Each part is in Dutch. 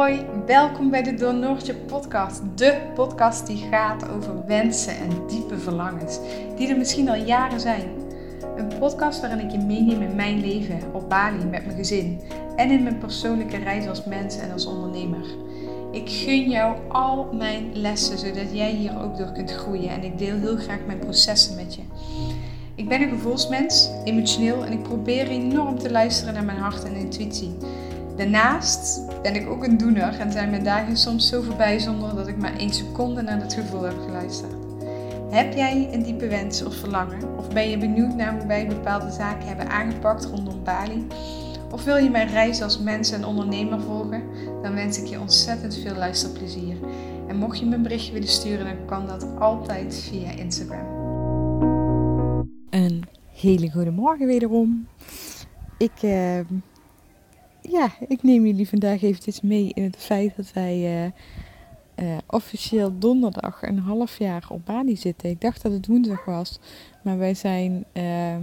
Hoi, welkom bij de Door podcast. De podcast die gaat over wensen en diepe verlangens, die er misschien al jaren zijn. Een podcast waarin ik je meeneem in mijn leven op Bali met mijn gezin en in mijn persoonlijke reis als mens en als ondernemer. Ik gun jou al mijn lessen, zodat jij hier ook door kunt groeien en ik deel heel graag mijn processen met je. Ik ben een gevoelsmens, emotioneel en ik probeer enorm te luisteren naar mijn hart en intuïtie. Daarnaast ben ik ook een doener en zijn mijn dagen soms zo voorbij zonder dat ik maar één seconde naar het gevoel heb geluisterd. Heb jij een diepe wens of verlangen? Of ben je benieuwd naar hoe wij bepaalde zaken hebben aangepakt rondom Bali? Of wil je mijn reis als mens en ondernemer volgen? Dan wens ik je ontzettend veel luisterplezier. En mocht je me een berichtje willen sturen, dan kan dat altijd via Instagram. Een hele goede morgen wederom. Ik, uh, ja, ik neem jullie vandaag eventjes mee in het feit dat wij uh, uh, officieel donderdag een half jaar op Bali zitten. Ik dacht dat het woensdag was, maar wij zijn ehm,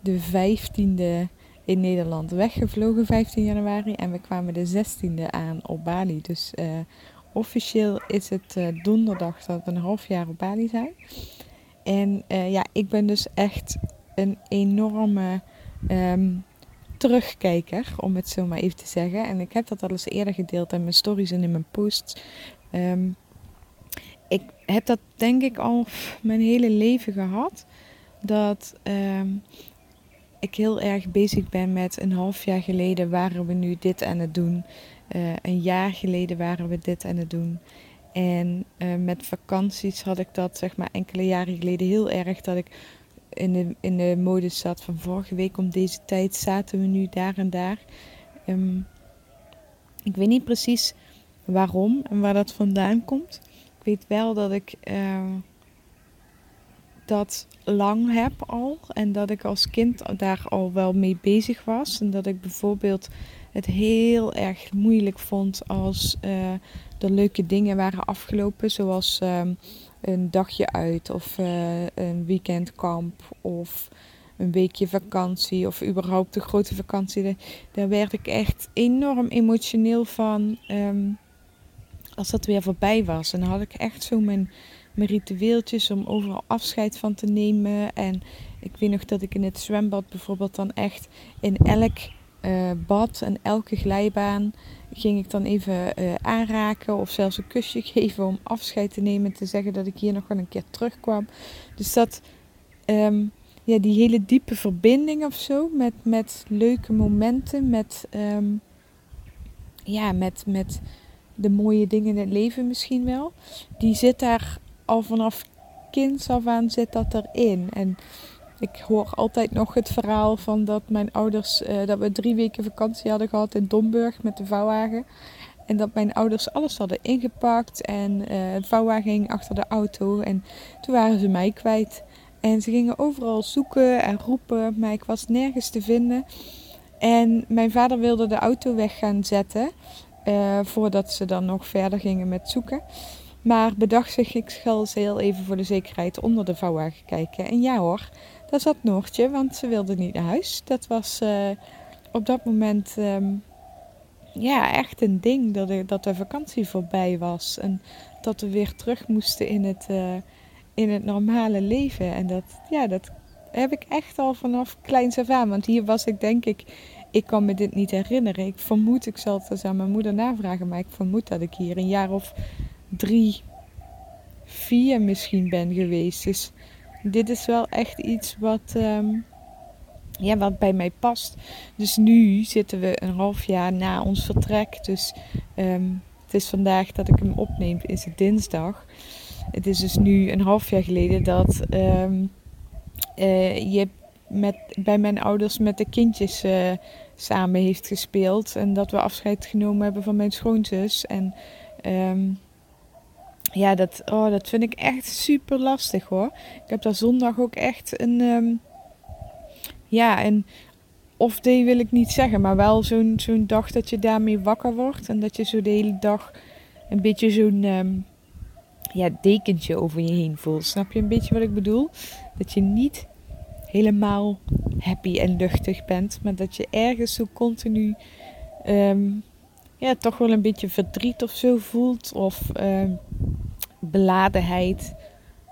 de 15e in Nederland weggevlogen, 15 januari. En we kwamen de 16e aan op Bali. Dus uh, officieel is het donderdag dat we een half jaar op Bali zijn. En ja, ik ben dus echt een enorme um, terugkijker, om het zo maar even te zeggen. En ik heb dat al eens eerder gedeeld in mijn stories en in mijn posts. Um, ik heb dat denk ik al mijn hele leven gehad. Dat um, ik heel erg bezig ben met een half jaar geleden waren we nu dit aan het doen. Uh, een jaar geleden waren we dit aan het doen. En uh, met vakanties had ik dat zeg maar enkele jaren geleden heel erg dat ik in de, in de modus zat van vorige week om deze tijd zaten we nu daar en daar. Um, ik weet niet precies waarom en waar dat vandaan komt. Ik weet wel dat ik uh, dat lang heb al en dat ik als kind daar al wel mee bezig was. En dat ik bijvoorbeeld het heel erg moeilijk vond als uh, er leuke dingen waren afgelopen, zoals um, een dagje uit of uh, een weekendkamp of een weekje vakantie of überhaupt een grote vakantie. Daar werd ik echt enorm emotioneel van um, als dat weer voorbij was. En dan had ik echt zo mijn, mijn ritueeltjes om overal afscheid van te nemen. En ik weet nog dat ik in het zwembad bijvoorbeeld dan echt in elk uh, bad en elke glijbaan ging ik dan even uh, aanraken of zelfs een kusje geven om afscheid te nemen. Te zeggen dat ik hier nog wel een keer terugkwam. Dus dat, um, ja, die hele diepe verbinding of zo met, met leuke momenten, met, um, ja, met, met de mooie dingen in het leven misschien wel. Die zit daar al vanaf kinds af aan zit dat erin. En ik hoor altijd nog het verhaal van dat mijn ouders, uh, dat we drie weken vakantie hadden gehad in Domburg met de vouwwagen. En dat mijn ouders alles hadden ingepakt en uh, het vouwwagen ging achter de auto. En toen waren ze mij kwijt. En ze gingen overal zoeken en roepen, maar ik was nergens te vinden. En mijn vader wilde de auto weg gaan zetten, uh, voordat ze dan nog verder gingen met zoeken. Maar bedacht zich, ik zal ze heel even voor de zekerheid onder de vouwwagen kijken. En ja hoor, daar zat Noortje, want ze wilde niet naar huis. Dat was uh, op dat moment um, ja, echt een ding dat, dat de vakantie voorbij was. En dat we weer terug moesten in het, uh, in het normale leven. En dat, ja, dat heb ik echt al vanaf kleins af aan. Want hier was ik denk ik, ik kan me dit niet herinneren. Ik vermoed, ik zal het eens aan mijn moeder navragen, maar ik vermoed dat ik hier een jaar of drie, vier misschien ben geweest. Dus dit is wel echt iets wat, um, ja, wat bij mij past. Dus nu zitten we een half jaar na ons vertrek. Dus um, het is vandaag dat ik hem opneem, is het dinsdag. Het is dus nu een half jaar geleden dat um, uh, je met, bij mijn ouders met de kindjes uh, samen heeft gespeeld. En dat we afscheid genomen hebben van mijn schoonzus. En ja, dat, oh, dat vind ik echt super lastig hoor. Ik heb daar zondag ook echt een. Um, ja, een off-day wil ik niet zeggen, maar wel zo'n zo'n dag dat je daarmee wakker wordt. En dat je zo de hele dag een beetje zo'n um, ja, dekentje over je heen voelt. Snap je een beetje wat ik bedoel? Dat je niet helemaal happy en luchtig bent, maar dat je ergens zo continu. Um, ja, toch wel een beetje verdriet of zo voelt. Of beladenheid.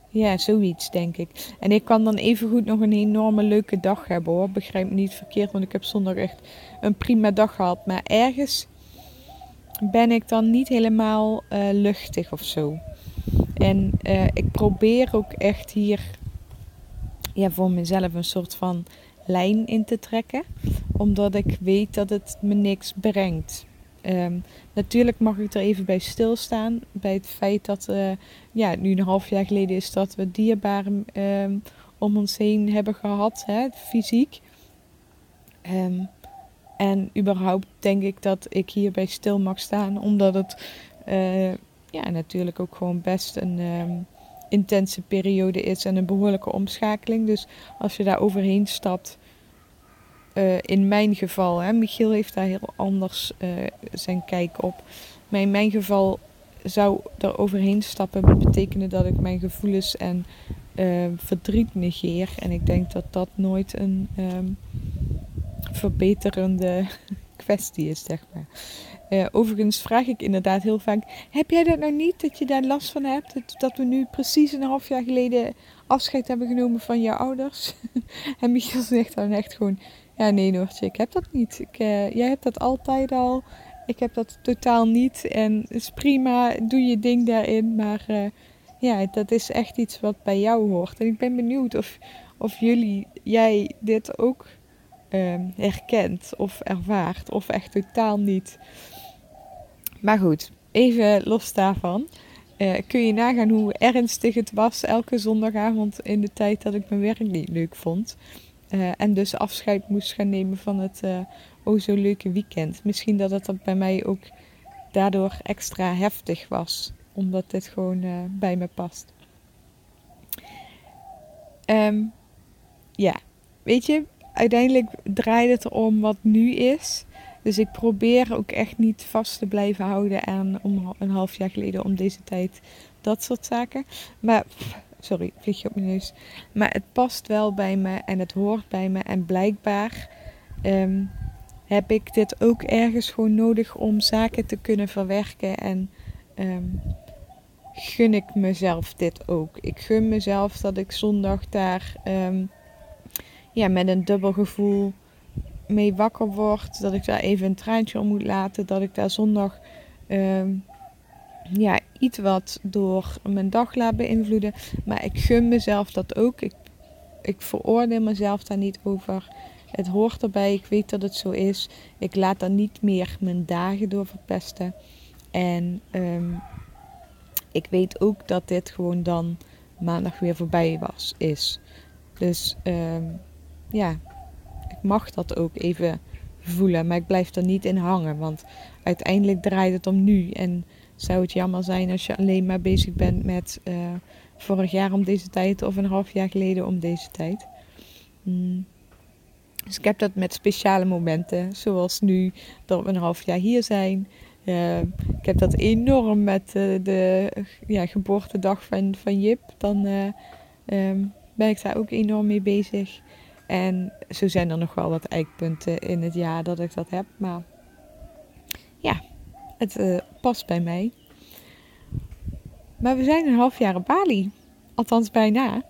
Ja, zoiets denk ik. En ik kan dan evengoed nog een enorme leuke dag hebben hoor. Begrijp me niet verkeerd, want ik heb zondag echt een prima dag gehad. Maar ergens ben ik dan niet helemaal uh, luchtig of zo. En uh, ik probeer ook echt hier ja, voor mezelf een soort van lijn in te trekken. Omdat ik weet dat het me niks brengt. Um, natuurlijk mag ik er even bij stilstaan. Bij het feit dat uh, ja, nu een half jaar geleden is dat we dierbaren um, om ons heen hebben gehad, hè, fysiek. Um, en überhaupt denk ik dat ik hierbij stil mag staan, omdat het uh, ja, natuurlijk ook gewoon best een intense periode is en een behoorlijke omschakeling. Dus als je daar overheen stapt, uh, in mijn geval, hè, Michiel heeft daar heel anders uh, zijn kijk op. Maar in mijn geval zou er overheen stappen betekenen dat ik mijn gevoelens en uh, verdriet negeer. En ik denk dat dat nooit een um, verbeterende kwestie is, zeg maar. Overigens vraag ik inderdaad heel vaak: heb jij dat nou niet, dat je daar last van hebt? Dat, dat we nu precies een half jaar geleden afscheid hebben genomen van je ouders? en Michiel zegt dan echt gewoon: ja, nee Noortje, ik heb dat niet. Ik, uh, jij hebt dat altijd al. Ik heb dat totaal niet. En het is prima, doe je ding daarin. Maar uh, ja, dat is echt iets wat bij jou hoort. En ik ben benieuwd of, of jullie, jij dit ook uh, herkent of ervaart. Of echt totaal niet. Maar goed, even los daarvan. Uh, kun je nagaan hoe ernstig het was elke zondagavond in de tijd dat ik mijn werk niet leuk vond. Uh, en dus afscheid moest gaan nemen van het uh, oh zo leuke weekend. Misschien dat het bij mij ook daardoor extra heftig was. Omdat dit gewoon uh, bij me past. Um, ja, weet je, uiteindelijk draait het erom wat nu is. Dus ik probeer ook echt niet vast te blijven houden aan om een half jaar geleden om deze tijd dat soort zaken. Maar sorry, vliegje op mijn neus. Maar het past wel bij me en het hoort bij me. En blijkbaar um, heb ik dit ook ergens gewoon nodig om zaken te kunnen verwerken. En um, gun ik mezelf dit ook. Ik gun mezelf dat ik zondag daar um, ja, met een dubbel gevoel mee wakker word. Dat ik daar even een traantje om moet laten. Dat ik daar zondag ja, iets wat door mijn dag laat beïnvloeden. Maar ik gun mezelf dat ook. Ik, ik veroordeel mezelf daar niet over. Het hoort erbij. Ik weet dat het zo is. Ik laat daar niet meer mijn dagen door verpesten. En um, ik weet ook dat dit gewoon dan maandag weer voorbij was, is. Dus um, ja, ik mag dat ook even voelen. Maar ik blijf er niet in hangen. Want uiteindelijk draait het om nu. En zou het jammer zijn als je alleen maar bezig bent met uh, vorig jaar om deze tijd of een half jaar geleden om deze tijd. Mm. Dus ik heb dat met speciale momenten, zoals nu dat we een half jaar hier zijn. Uh, ik heb dat enorm met uh, de ja, geboortedag van, van Jip. Dan um, ben ik daar ook enorm mee bezig. En zo zijn er nog wel wat eikpunten in het jaar dat ik dat heb. Maar ja, het uh, past bij mij. Maar we zijn een half jaar op Bali. Althans bijna.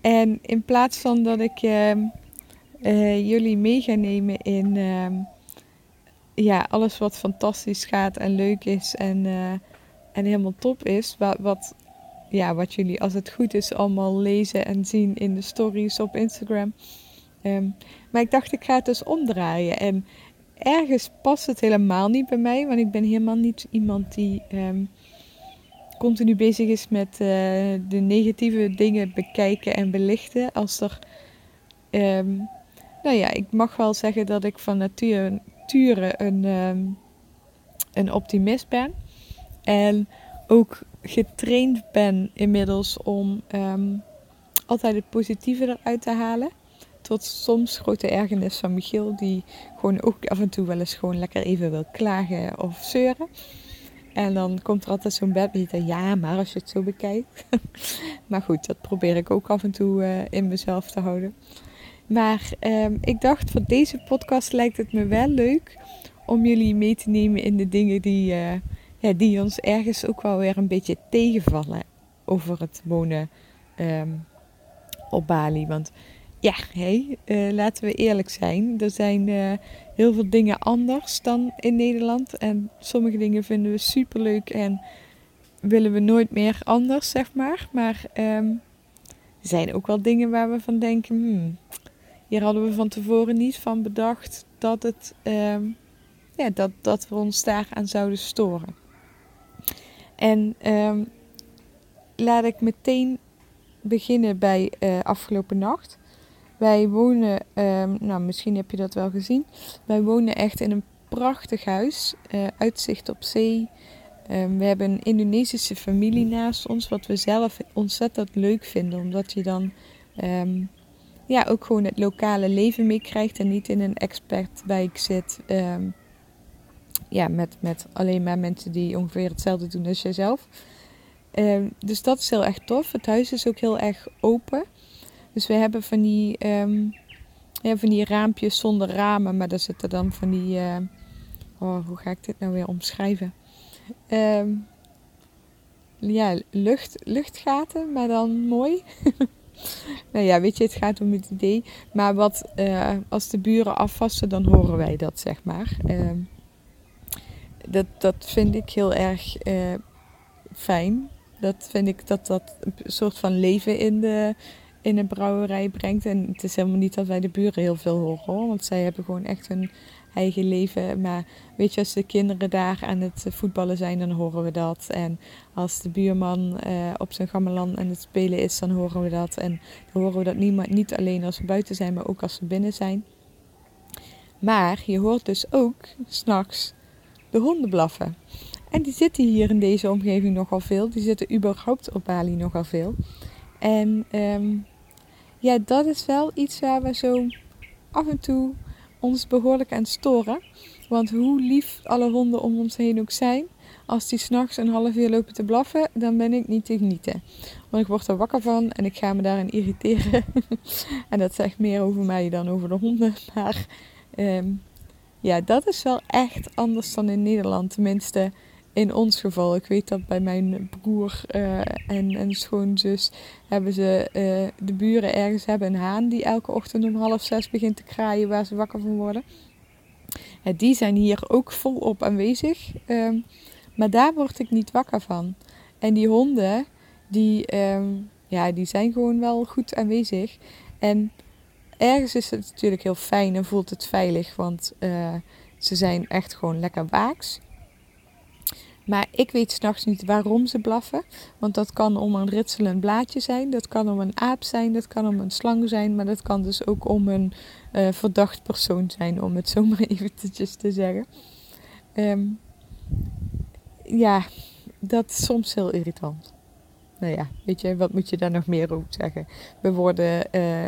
En in plaats van dat ik uh, uh, jullie mee ga nemen in ehm, ja, alles wat fantastisch gaat en leuk is en, eh, en helemaal top is. Wat, wat, ja, wat jullie als het goed is allemaal lezen en zien in de stories op Instagram. Um, maar ik dacht ik ga het dus omdraaien. En ergens past het helemaal niet bij mij. Want ik ben helemaal niet iemand die um, continu bezig is met uh, de negatieve dingen bekijken en belichten. Als er. Um, nou ja, ik mag wel zeggen dat ik van nature, een, um, een optimist ben. En ook getraind ben inmiddels om altijd het positieve eruit te halen. Tot soms grote ergernis van Michiel, die gewoon ook af en toe wel eens gewoon lekker even wil klagen of zeuren. En dan komt er altijd zo'n bedbieter, ja, maar als je het zo bekijkt. maar goed, dat probeer ik ook af en toe uh, in mezelf te houden. Maar um, ik dacht, voor deze podcast lijkt het me wel leuk om jullie mee te nemen in de dingen die, uh, ja, die ons ergens ook wel weer een beetje tegenvallen over het wonen um, op Bali. Want ja, hey, uh, laten we eerlijk zijn. Er zijn uh, heel veel dingen anders dan in Nederland. En sommige dingen vinden we superleuk en willen we nooit meer anders, zeg maar. Maar um, er zijn ook wel dingen waar we van denken... Hmm, hier hadden we van tevoren niet van bedacht dat, het, um, ja, dat, dat we ons daaraan zouden storen. En um, laat ik meteen beginnen bij uh, afgelopen nacht. Wij wonen, um, nou misschien heb je dat wel gezien. Wij wonen echt in een prachtig huis, uh, uitzicht op zee. Um, we hebben een Indonesische familie naast ons, wat we zelf ontzettend leuk vinden, omdat je dan um, ja, ook gewoon het lokale leven meekrijgt en niet in een expertwijk zit. Ja, met, met alleen maar mensen die ongeveer hetzelfde doen als jijzelf. Dus dat is heel erg tof. Het huis is ook heel erg open. Dus we hebben van die, ja, van die raampjes zonder ramen, maar daar zitten dan van die. Uh, oh, hoe ga ik dit nou weer omschrijven? Um, ja, lucht, luchtgaten, maar dan mooi. nou ja, weet je, het gaat om het idee. Maar wat, uh, als de buren afwassen, dan horen wij dat, zeg maar. Uh, dat, dat vind ik heel erg uh, fijn. Dat vind ik dat dat een soort van leven in de, in een brouwerij brengt. En het is helemaal niet dat wij de buren heel veel horen hoor. Want zij hebben gewoon echt hun eigen leven. Maar weet je, als de kinderen daar aan het voetballen zijn, dan horen we dat. En als de buurman uh, op zijn gamelan aan het spelen is, dan horen we dat. En dan horen we dat niet, niet alleen als we buiten zijn, maar ook als we binnen zijn. Maar je hoort dus ook s'nachts de honden blaffen. En die zitten hier in deze omgeving nogal veel. Die zitten überhaupt op Bali nogal veel. En um, ja, dat is wel iets waar we zo af en toe ons behoorlijk aan storen. Want hoe lief alle honden om ons heen ook zijn, als die s'nachts een half uur lopen te blaffen, dan ben ik niet te genieten. Want ik word er wakker van en ik ga me daarin irriteren. en dat zegt meer over mij dan over de honden. Maar um, ja, dat is wel echt anders dan in Nederland. Tenminste, in ons geval. Ik weet dat bij mijn broer uh, en, en schoonzus hebben ze uh, de buren ergens hebben een haan die elke ochtend om half zes begint te kraaien waar ze wakker van worden. Ja, die zijn hier ook volop aanwezig. Uh, maar daar word ik niet wakker van. En die honden, die, ehm, ja, die zijn gewoon wel goed aanwezig. En ergens is het natuurlijk heel fijn en voelt het veilig, want ze zijn echt gewoon lekker waaks. Maar ik weet s'nachts niet waarom ze blaffen. Want dat kan om een ritselend blaadje zijn. Dat kan om een aap zijn. Dat kan om een slang zijn. Maar dat kan dus ook om een uh, verdacht persoon zijn. Om het zo maar eventjes te zeggen. Um, ja, dat is soms heel irritant. Nou ja, weet je, wat moet je daar nog meer over zeggen? We worden uh,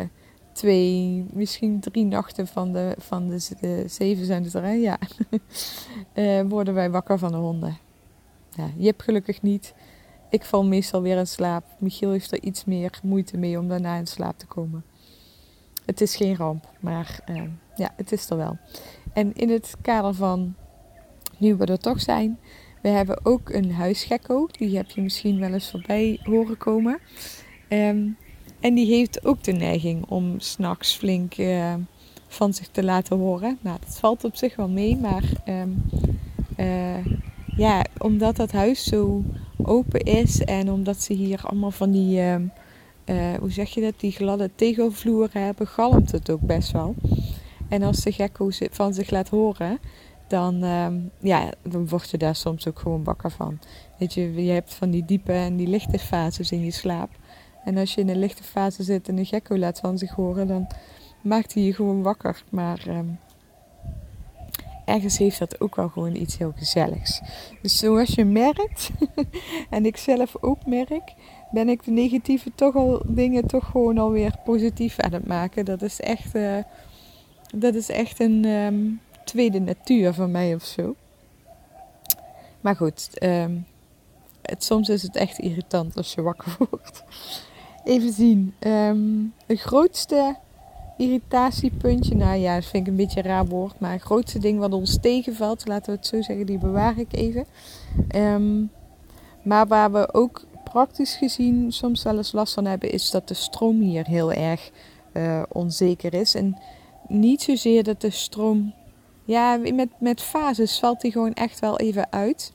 twee, misschien drie nachten van de, van de, de zeven zijn het er? Ja. uh, worden wij wakker van de honden. Ja, Jip gelukkig niet. Ik val meestal weer in slaap. Michiel heeft er iets meer moeite mee om daarna in slaap te komen. Het is geen ramp, maar uh, ja, het is er wel. En in het kader van nu we er toch zijn, we hebben ook een huisgekko. Die heb je misschien wel eens voorbij horen komen. Um, en die heeft ook de neiging om s'nachts flink uh, van zich te laten horen. Nou, dat valt op zich wel mee, maar uh, ja, omdat dat huis zo open is en omdat ze hier allemaal van die, uh, uh, hoe zeg je dat, die gladde tegelvloeren hebben, galmt het ook best wel. En als de gekko van zich laat horen, dan, uh, ja, dan word je daar soms ook gewoon wakker van. Weet je, je hebt van die diepe en die lichte fases in je slaap. En als je in een lichte fase zit en een gekko laat van zich horen, dan maakt hij je gewoon wakker. Maar um, ergens heeft dat ook wel gewoon iets heel gezelligs. Dus zoals je merkt, en ik zelf ook merk, ben ik de negatieve toch al dingen toch gewoon alweer positief aan het maken. Dat is echt, uh, dat is echt een um, tweede natuur van mij of zo. Maar goed, um, het, soms is het echt irritant als je wakker wordt. Even zien. Um, de grootste irritatiepuntje, nou ja, dat vind ik een beetje een raar woord, maar het grootste ding wat ons tegenvalt, laten we het zo zeggen, die bewaar ik even. Ehm, maar waar we ook praktisch gezien soms wel eens last van hebben, is dat de stroom hier heel erg uh, onzeker is. En niet zozeer dat de stroom. Ja, met, met fases valt die gewoon echt wel even uit.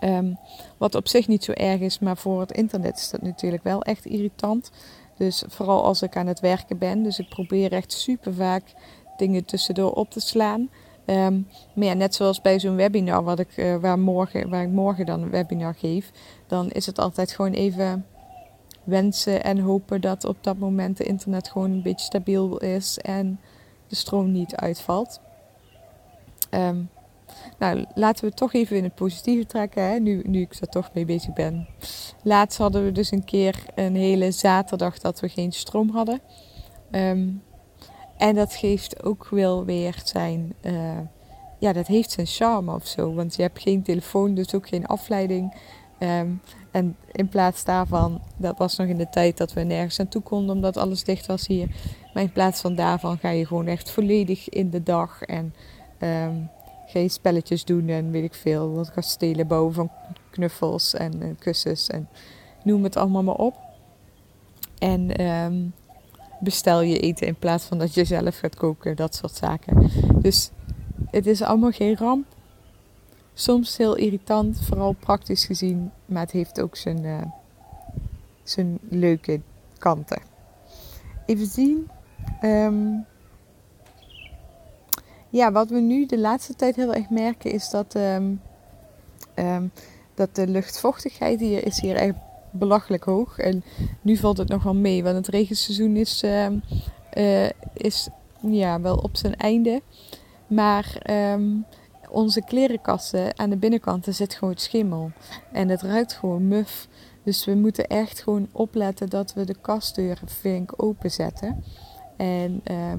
Ehm, wat op zich niet zo erg is, maar voor het internet is dat natuurlijk wel echt irritant. Dus vooral als ik aan het werken ben. Dus ik probeer echt super vaak dingen tussendoor op te slaan. Ehm, maar ja, net zoals bij zo'n webinar wat ik, uh, waar, morgen, waar ik morgen dan een webinar geef, dan is het altijd gewoon even wensen en hopen dat op dat moment de internet gewoon een beetje stabiel is en de stroom niet uitvalt. Ehm, nou, laten we toch even in het positieve trekken, hè, nu, nu ik er toch mee bezig ben. Laatst hadden we dus een keer een hele zaterdag dat we geen stroom hadden. Ehm, en dat geeft ook wel weer zijn, uh, ja, dat heeft zijn charme of zo. Want je hebt geen telefoon, dus ook geen afleiding. Ehm, en in plaats daarvan, dat was nog in de tijd dat we nergens aan toe konden omdat alles dicht was hier. Maar in plaats van daarvan ga je gewoon echt volledig in de dag en um, je spelletjes doen en weet ik veel. Wat kastelen bouwen van knuffels en, en, kussens en noem het allemaal maar op. En um, bestel je eten in plaats van dat je zelf gaat koken, dat soort zaken. Dus het is allemaal geen ramp soms heel irritant, vooral praktisch gezien, maar het heeft ook zijn, uh, zijn leuke kanten. Even zien. Um, ja, wat we nu de laatste tijd heel erg merken is dat, um, um, dat de luchtvochtigheid hier is hier echt belachelijk hoog. En nu valt het nog wel mee, want het regenseizoen is, uh, is ja, wel op zijn einde. Maar onze klerenkasten aan de binnenkant zit gewoon schimmel. En het ruikt gewoon muf. Dus we moeten echt gewoon opletten dat we de kastdeuren flink openzetten. En ehm,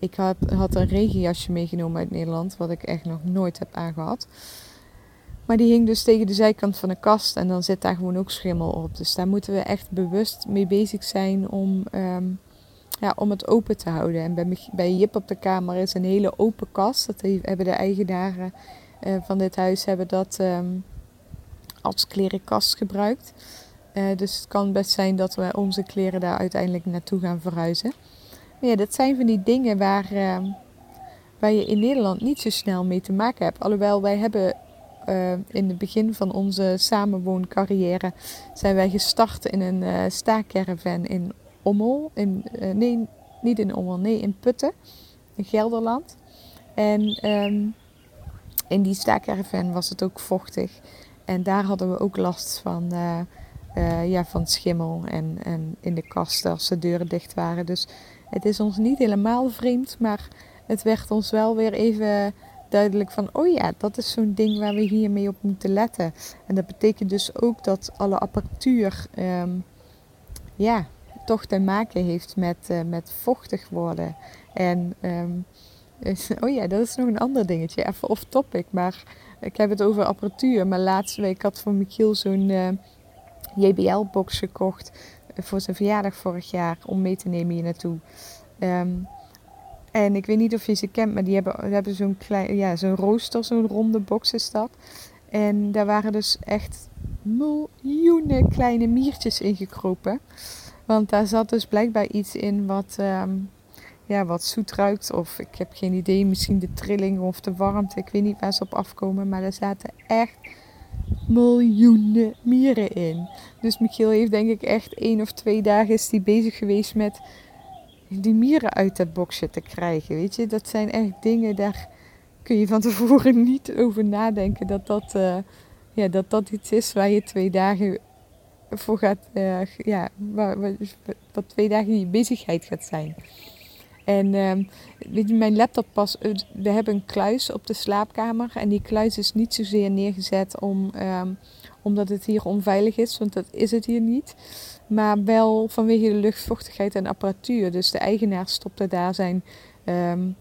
ik had, had een regenjasje meegenomen uit Nederland, wat ik echt nog nooit heb aangehad. Maar die hing dus tegen de zijkant van de kast en dan zit daar gewoon ook schimmel op. Dus daar moeten we echt bewust mee bezig zijn om ehm, ja, om het open te houden. En bij, bij Jip op de kamer is een hele open kast. Dat hebben de eigenaren uh, van dit huis hebben dat um, als klerenkast gebruikt. Uh, dus het kan best zijn dat we onze kleren daar uiteindelijk naartoe gaan verhuizen. Ja, dat zijn van die dingen waar, uh, waar je in Nederland niet zo snel mee te maken hebt. Alhoewel wij hebben uh, in het begin van onze samenwooncarrière zijn wij gestart in een uh, staakerven in Ommel. In, uh, nee, niet in Ommel, nee, in Putten, in Gelderland. En um, in die staakerven was het ook vochtig. En daar hadden we ook last van, ja, van schimmel en, en in de kasten als de deuren dicht waren. Dus het is ons niet helemaal vreemd, maar het werd ons wel weer even duidelijk van, oh ja, dat is zo'n ding waar we hiermee op moeten letten. En dat betekent dus ook dat alle apparatuur, um, ja, toch te maken heeft met, uh, met vochtig worden. En um, oh ja, dat is nog een ander dingetje, even off topic. Maar ik heb het over apparatuur. Maar laatste week had voor Michiel zo'n eh, JBL-box gekocht eh, voor zijn verjaardag vorig jaar om mee te nemen hier naartoe. Um, en ik weet niet of je ze kent, maar die hebben, hebben zo'n klein, ja, zo'n rooster, zo'n ronde box is dat. En daar waren dus echt miljoenen kleine miertjes in gekropen. Want daar zat dus blijkbaar iets in wat, um, ja, wat zoet ruikt. Of ik heb geen idee, misschien de trilling of de warmte. Ik weet niet waar ze op afkomen. Maar er zaten echt miljoenen mieren in. Dus Michiel heeft denk ik echt één of twee dagen is die bezig geweest met die mieren uit dat boxje te krijgen. Weet je, dat zijn echt dingen, daar kun je van tevoren niet over nadenken dat dat, uh, ja, dat, dat iets is waar je twee dagen voor gaat, uh, ja, wat twee dagen je bezigheid gaat zijn. En je, mijn laptop pas, eh, we hebben een kluis op de slaapkamer en die kluis is niet zozeer neergezet om, um, omdat het hier onveilig is, want dat is het hier niet. Maar wel vanwege de luchtvochtigheid en apparatuur. Dus de eigenaar stopte daar zijn um,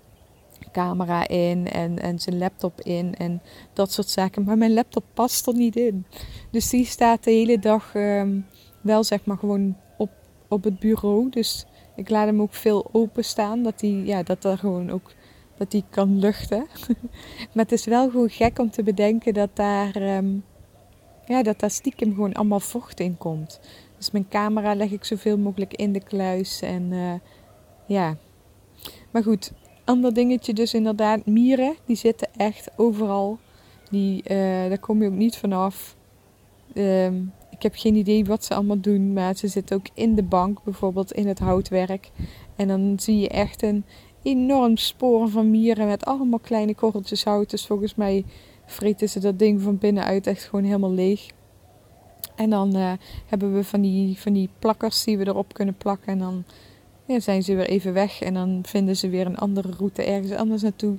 camera in en, en zijn laptop in en dat soort zaken. Maar mijn laptop past er niet in. Dus die staat de hele dag wel zeg maar gewoon op, op het bureau. Dus Ik laat hem ook veel openstaan, dat hij ja, dat er gewoon ook dat die kan luchten. maar het is wel gewoon gek om te bedenken dat daar, ehm, ja, dat daar stiekem gewoon allemaal vocht in komt. Dus mijn camera leg ik zoveel mogelijk in de kluis. En uh, ja. Maar goed, ander dingetje dus inderdaad. Mieren, die zitten echt overal. Die, uh, daar kom je ook niet vanaf. Um, ik heb geen idee wat ze allemaal doen. Maar ze zitten ook in de bank, bijvoorbeeld in het houtwerk. En dan zie je echt een enorm sporen van mieren met allemaal kleine korreltjes hout. Dus volgens mij vreten ze dat ding van binnenuit echt gewoon helemaal leeg. En dan uh, hebben we van die, van die plakkers die we erop kunnen plakken. En dan ja, zijn ze weer even weg. En dan vinden ze weer een andere route ergens anders naartoe.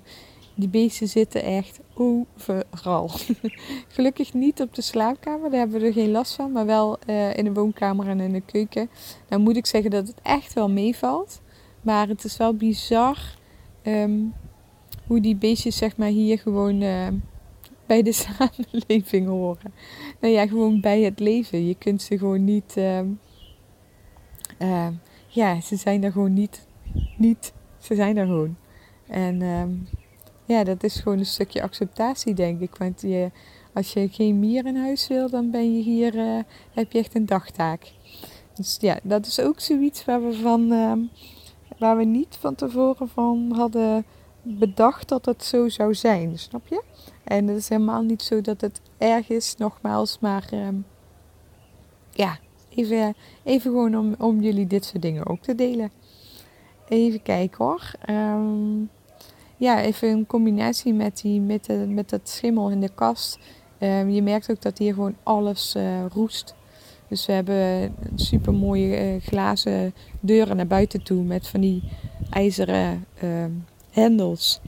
Die beesten zitten echt overal. Gelukkig niet op de slaapkamer, daar hebben we er geen last van. Maar wel uh, in de woonkamer en in de keuken. Nou moet ik zeggen dat het echt wel meevalt. Maar het is wel bizar um, hoe die beestjes zeg maar hier gewoon uh, bij de samenleving horen. Nou ja, gewoon bij het leven. Je kunt ze gewoon niet... Uh, uh, ja, ze zijn er gewoon niet, niet. Ze zijn er gewoon. En um, ja, dat is gewoon een stukje acceptatie, denk ik. Want je, als je geen mier in huis wil, dan ben je hier, uh, heb je echt een dagtaak. Dus ja, dat is ook zoiets waar we van waar we niet van tevoren van hadden bedacht dat het zo zou zijn, snap je? En het is helemaal niet zo dat het erg is, nogmaals, maar ehm, ja, even, even gewoon om, om jullie dit soort dingen ook te delen. Even kijken hoor. Um, ja, even een combinatie met, die, met, de, met het schimmel in de kast. Um, je merkt ook dat hier gewoon alles uh, roest. Dus we hebben super mooie uh, glazen deuren naar buiten toe met van die ijzeren uh, hendels.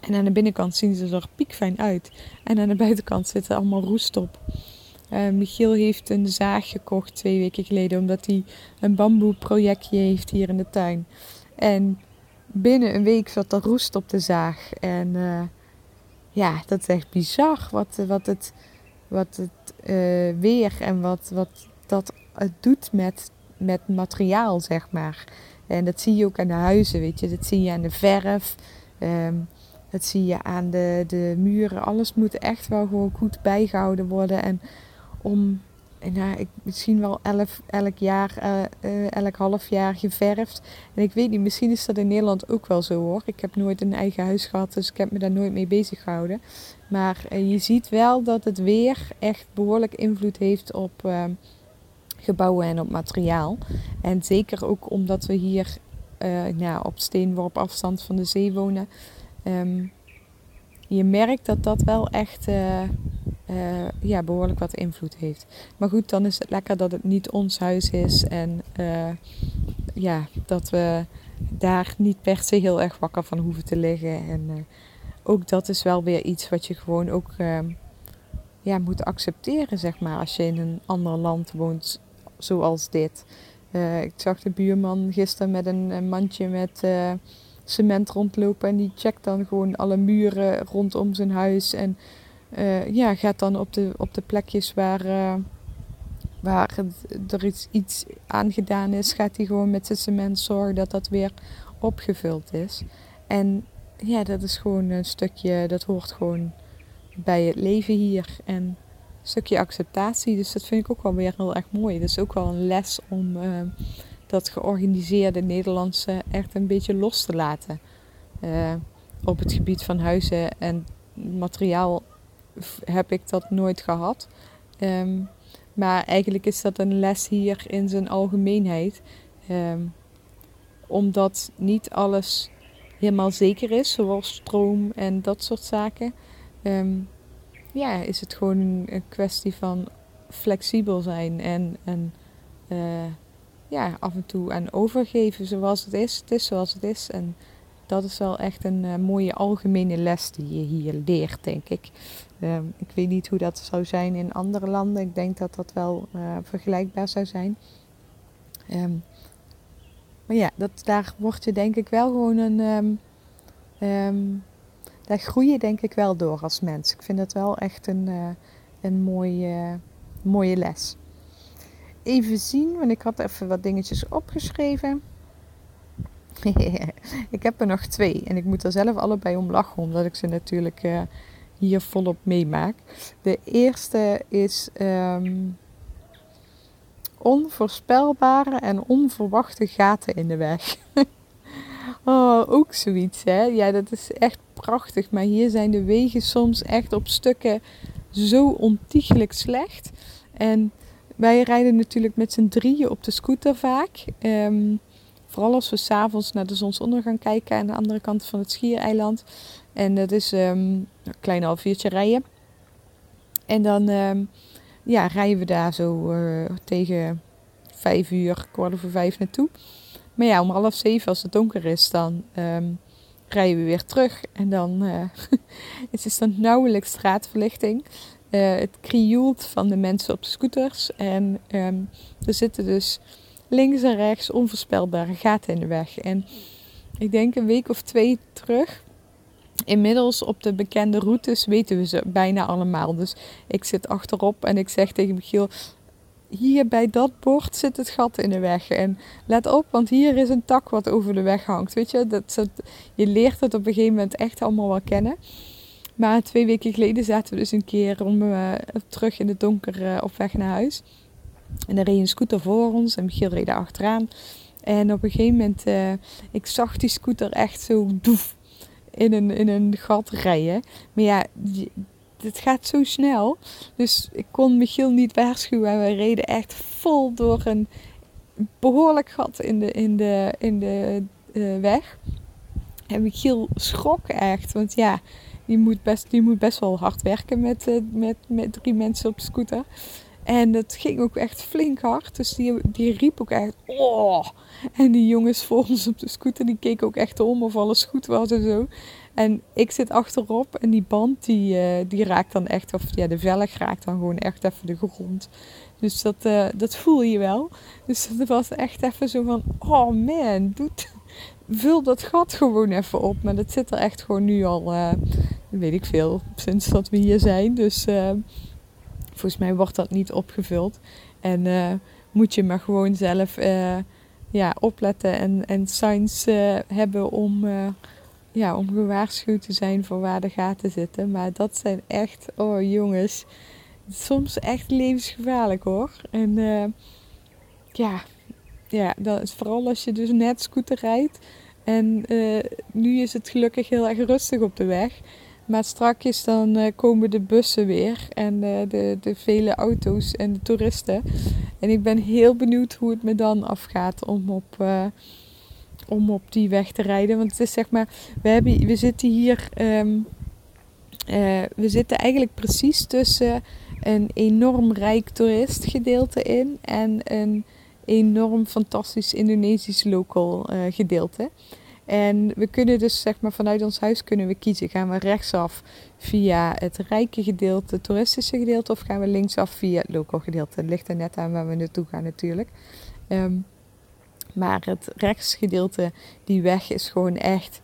En aan de binnenkant zien ze er piekfijn uit. En aan de buitenkant zit er allemaal roest op. Uh, Michiel heeft een zaag gekocht twee weken geleden, omdat hij een bamboeprojectje heeft hier in de tuin. En binnen een week zat er roest op de zaag. En uh, ja, dat is echt bizar wat, wat het, wat het uh, weer en wat, wat dat het doet met, met materiaal, zeg maar. En dat zie je ook aan de huizen, weet je. Dat zie je aan de verf. Um, dat zie je aan de, de muren. Alles moet echt wel gewoon goed bijgehouden worden. En om nou, ik, misschien wel elf, elk jaar, uh, uh, elk half jaar geverfd. En ik weet niet, misschien is dat in Nederland ook wel zo hoor. Ik heb nooit een eigen huis gehad, dus ik heb me daar nooit mee bezig gehouden. Maar je ziet wel dat het weer echt behoorlijk invloed heeft op gebouwen en op materiaal. En zeker ook omdat we hier nou, op steenworp afstand van de zee wonen. Um, je merkt dat dat wel echt uh, ja, behoorlijk wat invloed heeft. Maar goed, dan is het lekker dat het niet ons huis is en uh, ja, dat we daar niet per se heel erg wakker van hoeven te liggen. En uh, ook dat is wel weer iets wat je gewoon ook ehm, ja, moet accepteren, zeg maar, als je in een ander land woont zoals dit. ik zag de buurman gisteren met een mandje met cement rondlopen en die checkt dan gewoon alle muren rondom zijn huis en uh, ja, gaat dan op de, op de plekjes waar, uh, waar er iets, iets aan gedaan is, gaat hij gewoon met zijn cement zorgen dat dat weer opgevuld is. En ja, dat is gewoon een stukje, dat hoort gewoon bij het leven hier. En een stukje acceptatie. Dus dat vind ik ook wel weer heel erg mooi. Dat is ook wel een les om uh, dat georganiseerde Nederlandse echt een beetje los te laten. op het gebied van huizen en materiaal heb ik dat nooit gehad. Ehm, maar eigenlijk is dat een les hier in zijn algemeenheid. Um, omdat niet alles helemaal zeker is, zoals stroom en dat soort zaken. Um, ja, is het gewoon een kwestie van flexibel zijn en, en uh, ja, af en toe aan overgeven zoals het is. Het is zoals het is. En dat is wel echt een uh, mooie algemene les die je hier leert, denk ik. Uh, ik weet niet hoe dat zou zijn in andere landen. Ik denk dat dat wel uh, vergelijkbaar zou zijn. Um, maar ja, dat, daar word je denk ik wel gewoon een. Um, daar groei je denk ik wel door als mens. Ik vind dat wel echt een, uh, een mooie, mooie les. Even zien, want ik had even wat dingetjes opgeschreven. ik heb er nog twee en ik moet er zelf allebei om lachen, omdat ik ze natuurlijk uh, hier volop meemaak. De eerste is ehm, onvoorspelbare en onverwachte gaten in de weg. oh, ook zoiets, hè? Ja, dat is echt prachtig. Maar hier zijn de wegen soms echt op stukken zo ontiegelijk slecht. En wij rijden natuurlijk met z'n drieën op de scooter vaak. Um, vooral als we s'avonds naar de zonsondergang kijken aan de andere kant van het schiereiland. En dat is um, een klein half uurtje rijden. En dan um, ja, rijden we daar zo uh, tegen vijf uur, kwart over vijf naartoe. Maar ja, om half zeven als het donker is, dan um, rijden we weer terug. En dan uh, het is dan nauwelijks straatverlichting. Uh, het krioelt van de mensen op scooters. En um, er zitten dus links en rechts onvoorspelbare gaten in de weg. En ik denk een week of twee terug. Inmiddels op de bekende routes weten we ze bijna allemaal. Dus ik zit achterop en ik zeg tegen Michiel: Hier bij dat bord zit het gat in de weg. En let op, want hier is een tak wat over de weg hangt. Weet je, dat, je leert het op een gegeven moment echt allemaal wel kennen. Maar twee weken geleden zaten we dus een keer om, uh, terug in het donker uh, op weg naar huis. En er reed een scooter voor ons en Michiel reed achteraan. En op een gegeven moment, uh, ik zag die scooter echt zo doef in een, in een gat rijden. Maar ja, het gaat zo snel. Dus ik kon Michiel niet waarschuwen. En we reden echt vol door een behoorlijk gat in de, in de, in de uh, weg. En Michiel schrok echt. Want ja, die moet best, die moet best wel hard werken met, uh, met, met drie mensen op scooter. En dat ging ook echt flink hard. Dus die, die riep ook echt, oh. En die jongens voor ons op de scooter, die keken ook echt om of alles goed was en zo. En ik zit achterop en die band, die, uh, die raakt dan echt, of ja, de velg raakt dan gewoon echt even de grond. Dus dat, uh, dat voel je wel. Dus dat was echt even zo van, oh man, doet, vul dat gat gewoon even op. Maar dat zit er echt gewoon nu al, uh, weet ik veel, sinds dat we hier zijn. Dus volgens mij wordt dat niet opgevuld. En uh, moet je maar gewoon zelf uh, ja, opletten en, en signs uh, hebben om, ja, om gewaarschuwd te zijn voor waar de gaten zitten. Maar dat zijn echt, oh jongens, soms echt levensgevaarlijk hoor. En ja, ja, dat is vooral als je dus net scooter rijdt. En nu is het gelukkig heel erg rustig op de weg. Maar strakjes dan uh, komen de bussen weer en uh, de, de vele auto's en de toeristen. En ik ben heel benieuwd hoe het me dan afgaat om op, uh, om op die weg te rijden. Want het is zeg maar, we, hebben, we zitten hier, um, we zitten eigenlijk precies tussen een enorm rijk toeristgedeelte in en een enorm fantastisch Indonesisch local gedeelte. En we kunnen dus zeg maar vanuit ons huis kunnen we kiezen. Gaan we rechtsaf via het rijke gedeelte, het toeristische gedeelte, of gaan we linksaf via het local gedeelte? Het ligt er net aan waar we naartoe gaan natuurlijk. Um, maar het rechtsgedeelte, die weg is gewoon echt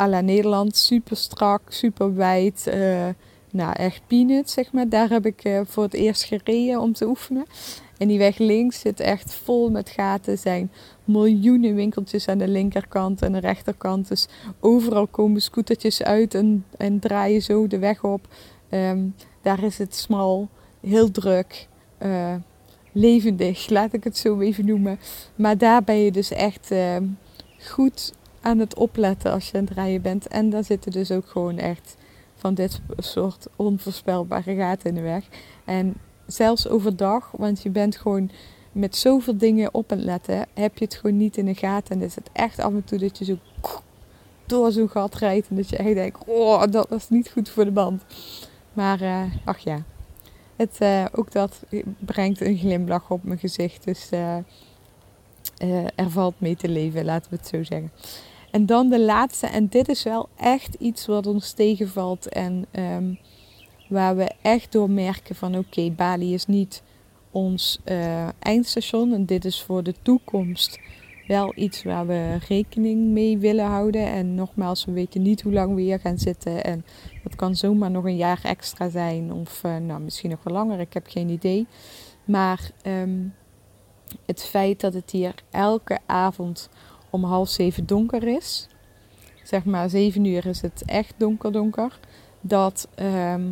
à la Nederland. Super strak, super wijd. Uh, nou, echt peanuts zeg maar. Daar heb ik uh, voor het eerst gereden om te oefenen. En die weg links zit echt vol met gaten. Zijn miljoenen winkeltjes aan de linkerkant en de rechterkant. Dus overal komen scootertjes uit en, en draaien zo de weg op. Um, daar is het smal, heel druk, uh, levendig, laat ik het zo even noemen. Maar daar ben je dus echt uh, goed aan het opletten als je aan het rijden bent. En daar zitten dus ook gewoon echt van dit soort onvoorspelbare gaten in de weg. En zelfs overdag, want je bent gewoon met zoveel dingen op het letten, heb je het gewoon niet in de gaten. En is het echt af en toe dat je zo door zo'n gat rijdt en dat je echt denkt, oh, dat was niet goed voor de band. Maar uh, ach ja, het, uh, ook dat brengt een glimlach op mijn gezicht. Dus uh, er valt mee te leven, laten we het zo zeggen. En dan de laatste, en dit is wel echt iets wat ons tegenvalt en um, waar we echt door merken van oké, okay, Bali is niet ons uh, eindstation en dit is voor de toekomst wel iets waar we rekening mee willen houden. En nogmaals, we weten niet hoe lang we hier gaan zitten en dat kan zomaar nog een jaar extra zijn of uh, nou, misschien nog wel langer, ik heb geen idee. Maar um, het feit dat het hier elke avond om half zeven donker is, zeg maar zeven uur is het echt donker donker, dat, ehm,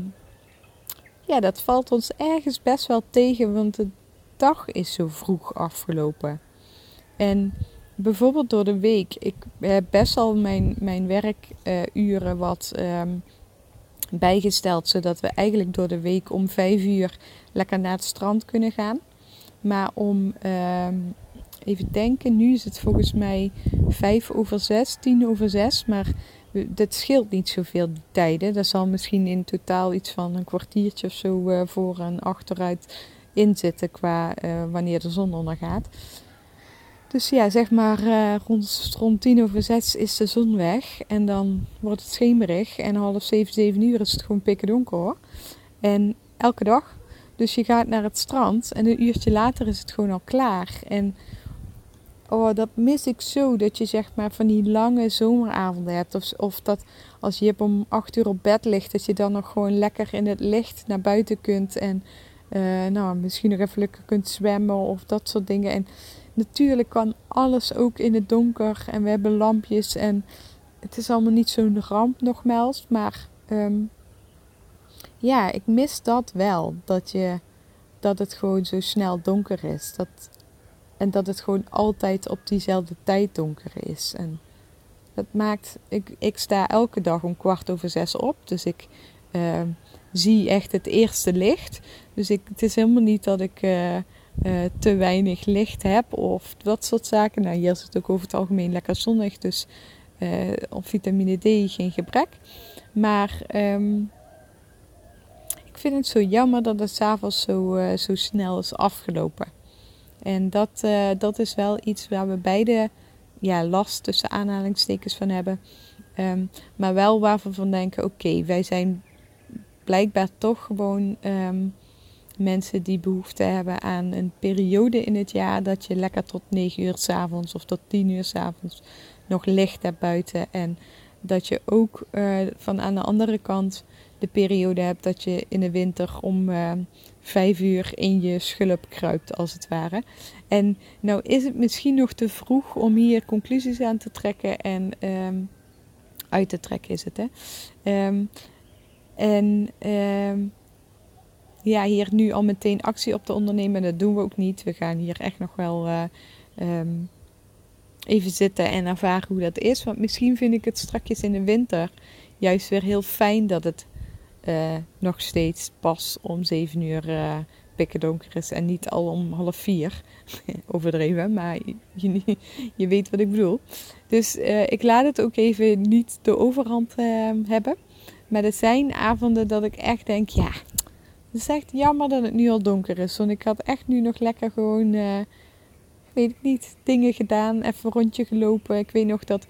ja, dat valt ons ergens best wel tegen, want de dag is zo vroeg afgelopen. En bijvoorbeeld door de week, ik heb best al mijn, mijn werkuren wat ehm, bijgesteld, zodat we eigenlijk door de week om vijf uur lekker naar het strand kunnen gaan. Maar om, ehm, even denken, nu is het volgens mij vijf over zes, tien over zes, maar dat scheelt niet zoveel die tijden. Dat zal misschien in totaal iets van een kwartiertje of zo uh, voor en achteruit inzitten qua uh, wanneer de zon ondergaat. Dus ja, zeg maar uh, rond, rond tien over zes is de zon weg. En dan wordt het schemerig. En half zeven, zeven uur is het gewoon pikken donker hoor. En elke dag. Dus je gaat naar het strand en een uurtje later is het gewoon al klaar. En oh, dat mis ik zo. Dat je zeg maar van die lange zomeravonden hebt. Of, of dat als je om acht uur op bed ligt, dat je dan nog gewoon lekker in het licht naar buiten kunt. En uh, nou, misschien nog even lekker kunt zwemmen of dat soort dingen. En natuurlijk kan alles ook in het donker en we hebben lampjes en het is allemaal niet zo'n ramp nogmaals. Maar um, ja, ik mis dat wel. Dat, je, dat het gewoon zo snel donker is. Dat, en dat het gewoon altijd op diezelfde tijd donker is. En dat maakt, ik, ik sta elke dag om kwart over zes op. Dus ik uh, zie echt het eerste licht. Dus ik, het is helemaal niet dat ik uh, uh, te weinig licht heb of dat soort zaken. Nou, hier is het ook over het algemeen lekker zonnig. Dus op vitamine D geen gebrek. Maar um, ik vind het zo jammer dat het s'avonds zo, zo snel is afgelopen. En dat, dat is wel iets waar we beide ja, last tussen aanhalingstekens van hebben. Um, maar wel waarvan we van denken: oké, wij zijn blijkbaar toch gewoon um, mensen die behoefte hebben aan een periode in het jaar dat je lekker tot 9 uur s avonds of tot 10 uur s avonds nog licht hebt buiten. En dat je ook uh, van aan de andere kant de periode hebt dat je in de winter om uh, 5 uur in je schulp kruipt, als het ware. En nou is het misschien nog te vroeg om hier conclusies aan te trekken en um, uit te trekken is het. Hè? Um, en um, ja, hier nu al meteen actie op te ondernemen, dat doen we ook niet. We gaan hier echt nog wel um, even zitten en ervaren hoe dat is. Want misschien vind ik het strakjes in de winter juist weer heel fijn dat het uh, nog steeds pas om 7 uur uh, pikken donker is en niet al om half vier. Overdreven, maar je, je, weet wat ik bedoel. Dus uh, ik laat het ook even niet de overhand hebben. Maar er zijn avonden dat ik echt denk, ja, het is echt jammer dat het nu al donker is. Want ik had echt nu nog lekker gewoon, weet ik niet, dingen gedaan. Even rondje gelopen. Ik weet nog dat,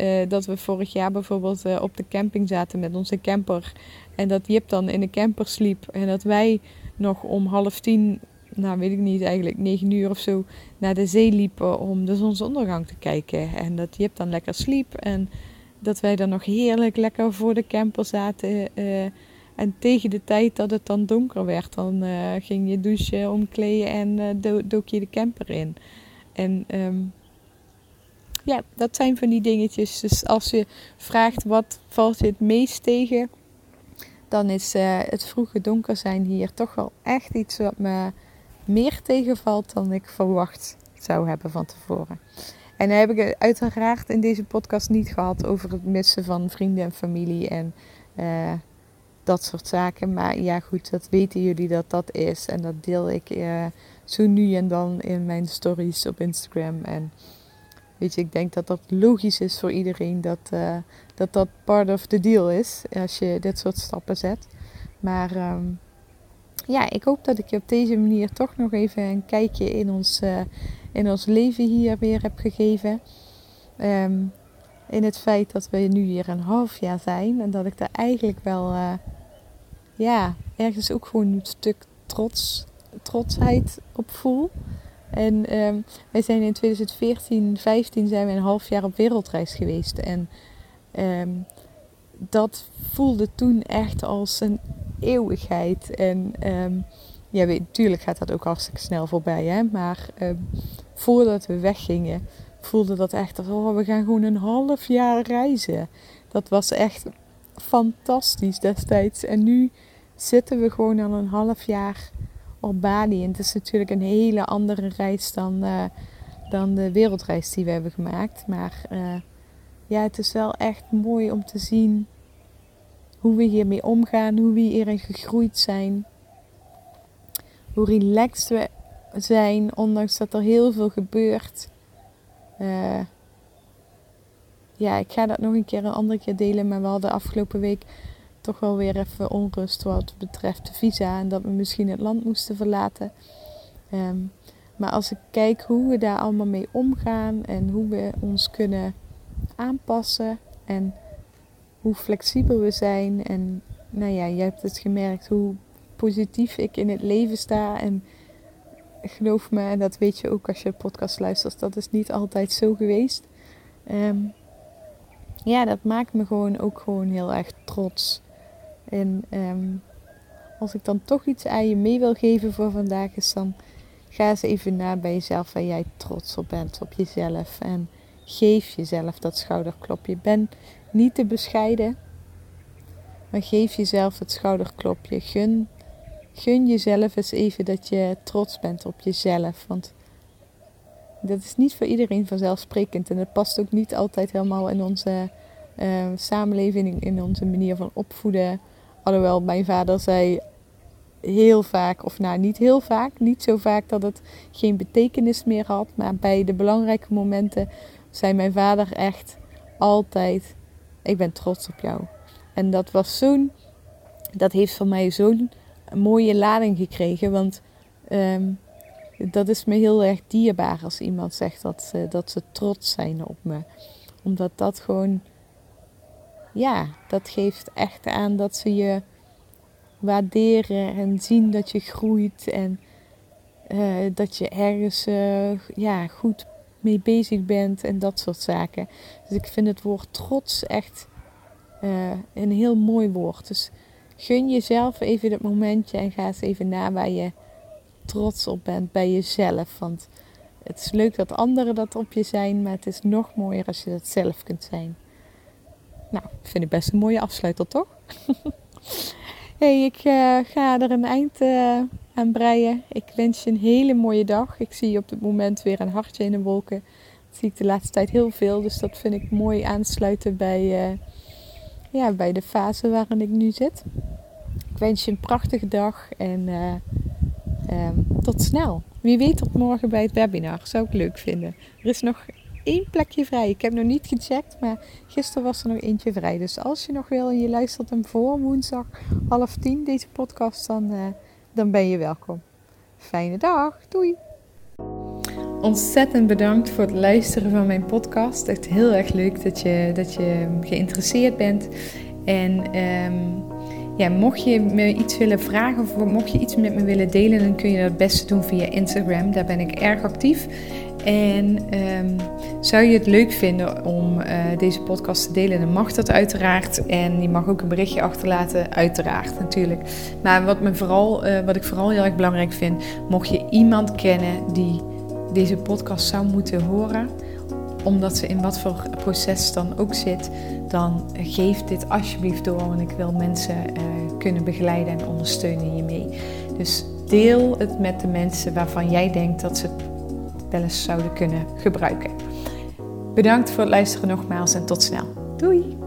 uh, dat we vorig jaar bijvoorbeeld uh, op de camping zaten met onze camper. En dat Jip dan in de camper sliep. En dat wij nog om half tien, nou weet ik niet, eigenlijk negen uur of zo, naar de zee liepen om de zonsondergang te kijken. En dat Jip dan lekker sliep. En dat wij dan nog heerlijk lekker voor de camper zaten. Uh, en tegen de tijd dat het dan donker werd, dan ging je douchen, omkleden en do dook je de camper in. En um, ja, dat zijn van die dingetjes. Dus als je vraagt wat valt je het meest tegen, dan is het vroege donker zijn hier toch wel echt iets wat me meer tegenvalt dan ik verwacht zou hebben van tevoren. En dan heb ik het uiteraard in deze podcast niet gehad over het missen van vrienden en familie en uh, dat soort zaken. Maar ja, goed, dat weten jullie dat dat is. En dat deel ik uh, zo nu en dan in mijn stories op Instagram. En weet je, ik denk dat dat logisch is voor iedereen dat uh, dat, dat part of the deal is als je dit soort stappen zet. Maar um, ja, ik hoop dat ik je op deze manier toch nog even een kijkje in ons in ons leven hier weer heb gegeven. Um, in het feit dat we nu hier een half jaar zijn en dat ik daar eigenlijk wel, uh, ja, ergens ook gewoon een stuk trots, trotsheid op voel. En um, wij zijn in 2014, 15 zijn we een half jaar op wereldreis geweest. En um, dat voelde toen echt als een eeuwigheid. En um, ja, weet, natuurlijk gaat dat ook hartstikke snel voorbij. Hè? Maar voordat we weggingen, voelde dat echt, oh, we gaan gewoon een half jaar reizen. Dat was echt fantastisch destijds. En nu zitten we gewoon al een half jaar op Bali. En het is natuurlijk een hele andere reis dan, uh, dan de wereldreis die we hebben gemaakt. Maar uh, ja, het is wel echt mooi om te zien hoe we hiermee omgaan, hoe we hierin gegroeid zijn. Hoe relaxed we zijn, ondanks dat er heel veel gebeurt. Uh, ja, ik ga dat nog een keer een andere keer delen. Maar we hadden afgelopen week toch wel weer even onrust wat betreft de visa. En dat we misschien het land moesten verlaten. Um, maar als ik kijk hoe we daar allemaal mee omgaan en hoe we ons kunnen aanpassen en hoe flexibel we zijn. En nou ja, je hebt het gemerkt hoe positief ik in het leven sta. En geloof me, en dat weet je ook als je podcast luistert, dat is niet altijd zo geweest. Um, ja, dat maakt me gewoon ook gewoon heel erg trots. En um, als ik dan toch iets aan je mee wil geven voor vandaag, is dan ga eens even na bij jezelf waar jij trots op bent, op jezelf. En geef jezelf dat schouderklopje. Ben niet te bescheiden, maar geef jezelf het schouderklopje. Gun, gun jezelf eens even dat je trots bent op jezelf. Want dat is niet voor iedereen vanzelfsprekend. En het past ook niet altijd helemaal in onze uh, samenleving, in onze manier van opvoeden. Alhoewel mijn vader zei heel vaak, of nou niet heel vaak, niet zo vaak dat het geen betekenis meer had. Maar bij de belangrijke momenten zei mijn vader echt altijd: Ik ben trots op jou. En dat was zo'n, dat heeft van mij zo'n mooie lading gekregen. Want um, dat is me heel erg dierbaar als iemand zegt dat ze, dat ze trots zijn op me. Omdat dat gewoon, ja, dat geeft echt aan dat ze je waarderen en zien dat je groeit en uh, dat je ergens uh, ja, goed mee bezig bent en dat soort zaken. Dus ik vind het woord trots echt uh, een heel mooi woord. Dus gun jezelf even dat momentje en ga eens even na waar je trots op bent bij jezelf. Want het is leuk dat anderen dat op je zijn, maar het is nog mooier als je dat zelf kunt zijn. Nou, vind ik best een mooie afsluiter, toch? hey, ik uh, ga er een eind uh, aan breien. Ik wens je een hele mooie dag. Ik zie op dit moment weer een hartje in de wolken. Dat zie ik de laatste tijd heel veel, dus dat vind ik mooi aansluiten bij, uh, ja, bij de fase waarin ik nu zit. Ik wens je een prachtige dag en Um, tot snel. Wie weet tot morgen bij het webinar. Zou ik leuk vinden. Er is nog één plekje vrij. Ik heb nog niet gecheckt, maar gisteren was er nog eentje vrij. Dus als je nog wil en je luistert hem voor woensdag half tien, deze podcast, dan, uh, dan ben je welkom. Fijne dag. Doei. Ontzettend bedankt voor het luisteren van mijn podcast. Echt heel erg leuk dat je, dat je geïnteresseerd bent. En um, ja, mocht je me iets willen vragen of mocht je iets met me willen delen, dan kun je dat het beste doen via Instagram. Daar ben ik erg actief. En um, zou je het leuk vinden om uh, deze podcast te delen, dan mag dat uiteraard. En je mag ook een berichtje achterlaten, uiteraard natuurlijk. Maar wat, me vooral, uh, wat ik vooral heel erg belangrijk vind, mocht je iemand kennen die deze podcast zou moeten horen, omdat ze in wat voor proces dan ook zit, dan geef dit alsjeblieft door. En ik wil mensen uh, kunnen begeleiden en ondersteunen hiermee. Dus deel het met de mensen waarvan jij denkt dat ze wel eens zouden kunnen gebruiken. Bedankt voor het luisteren nogmaals en tot snel. Doei!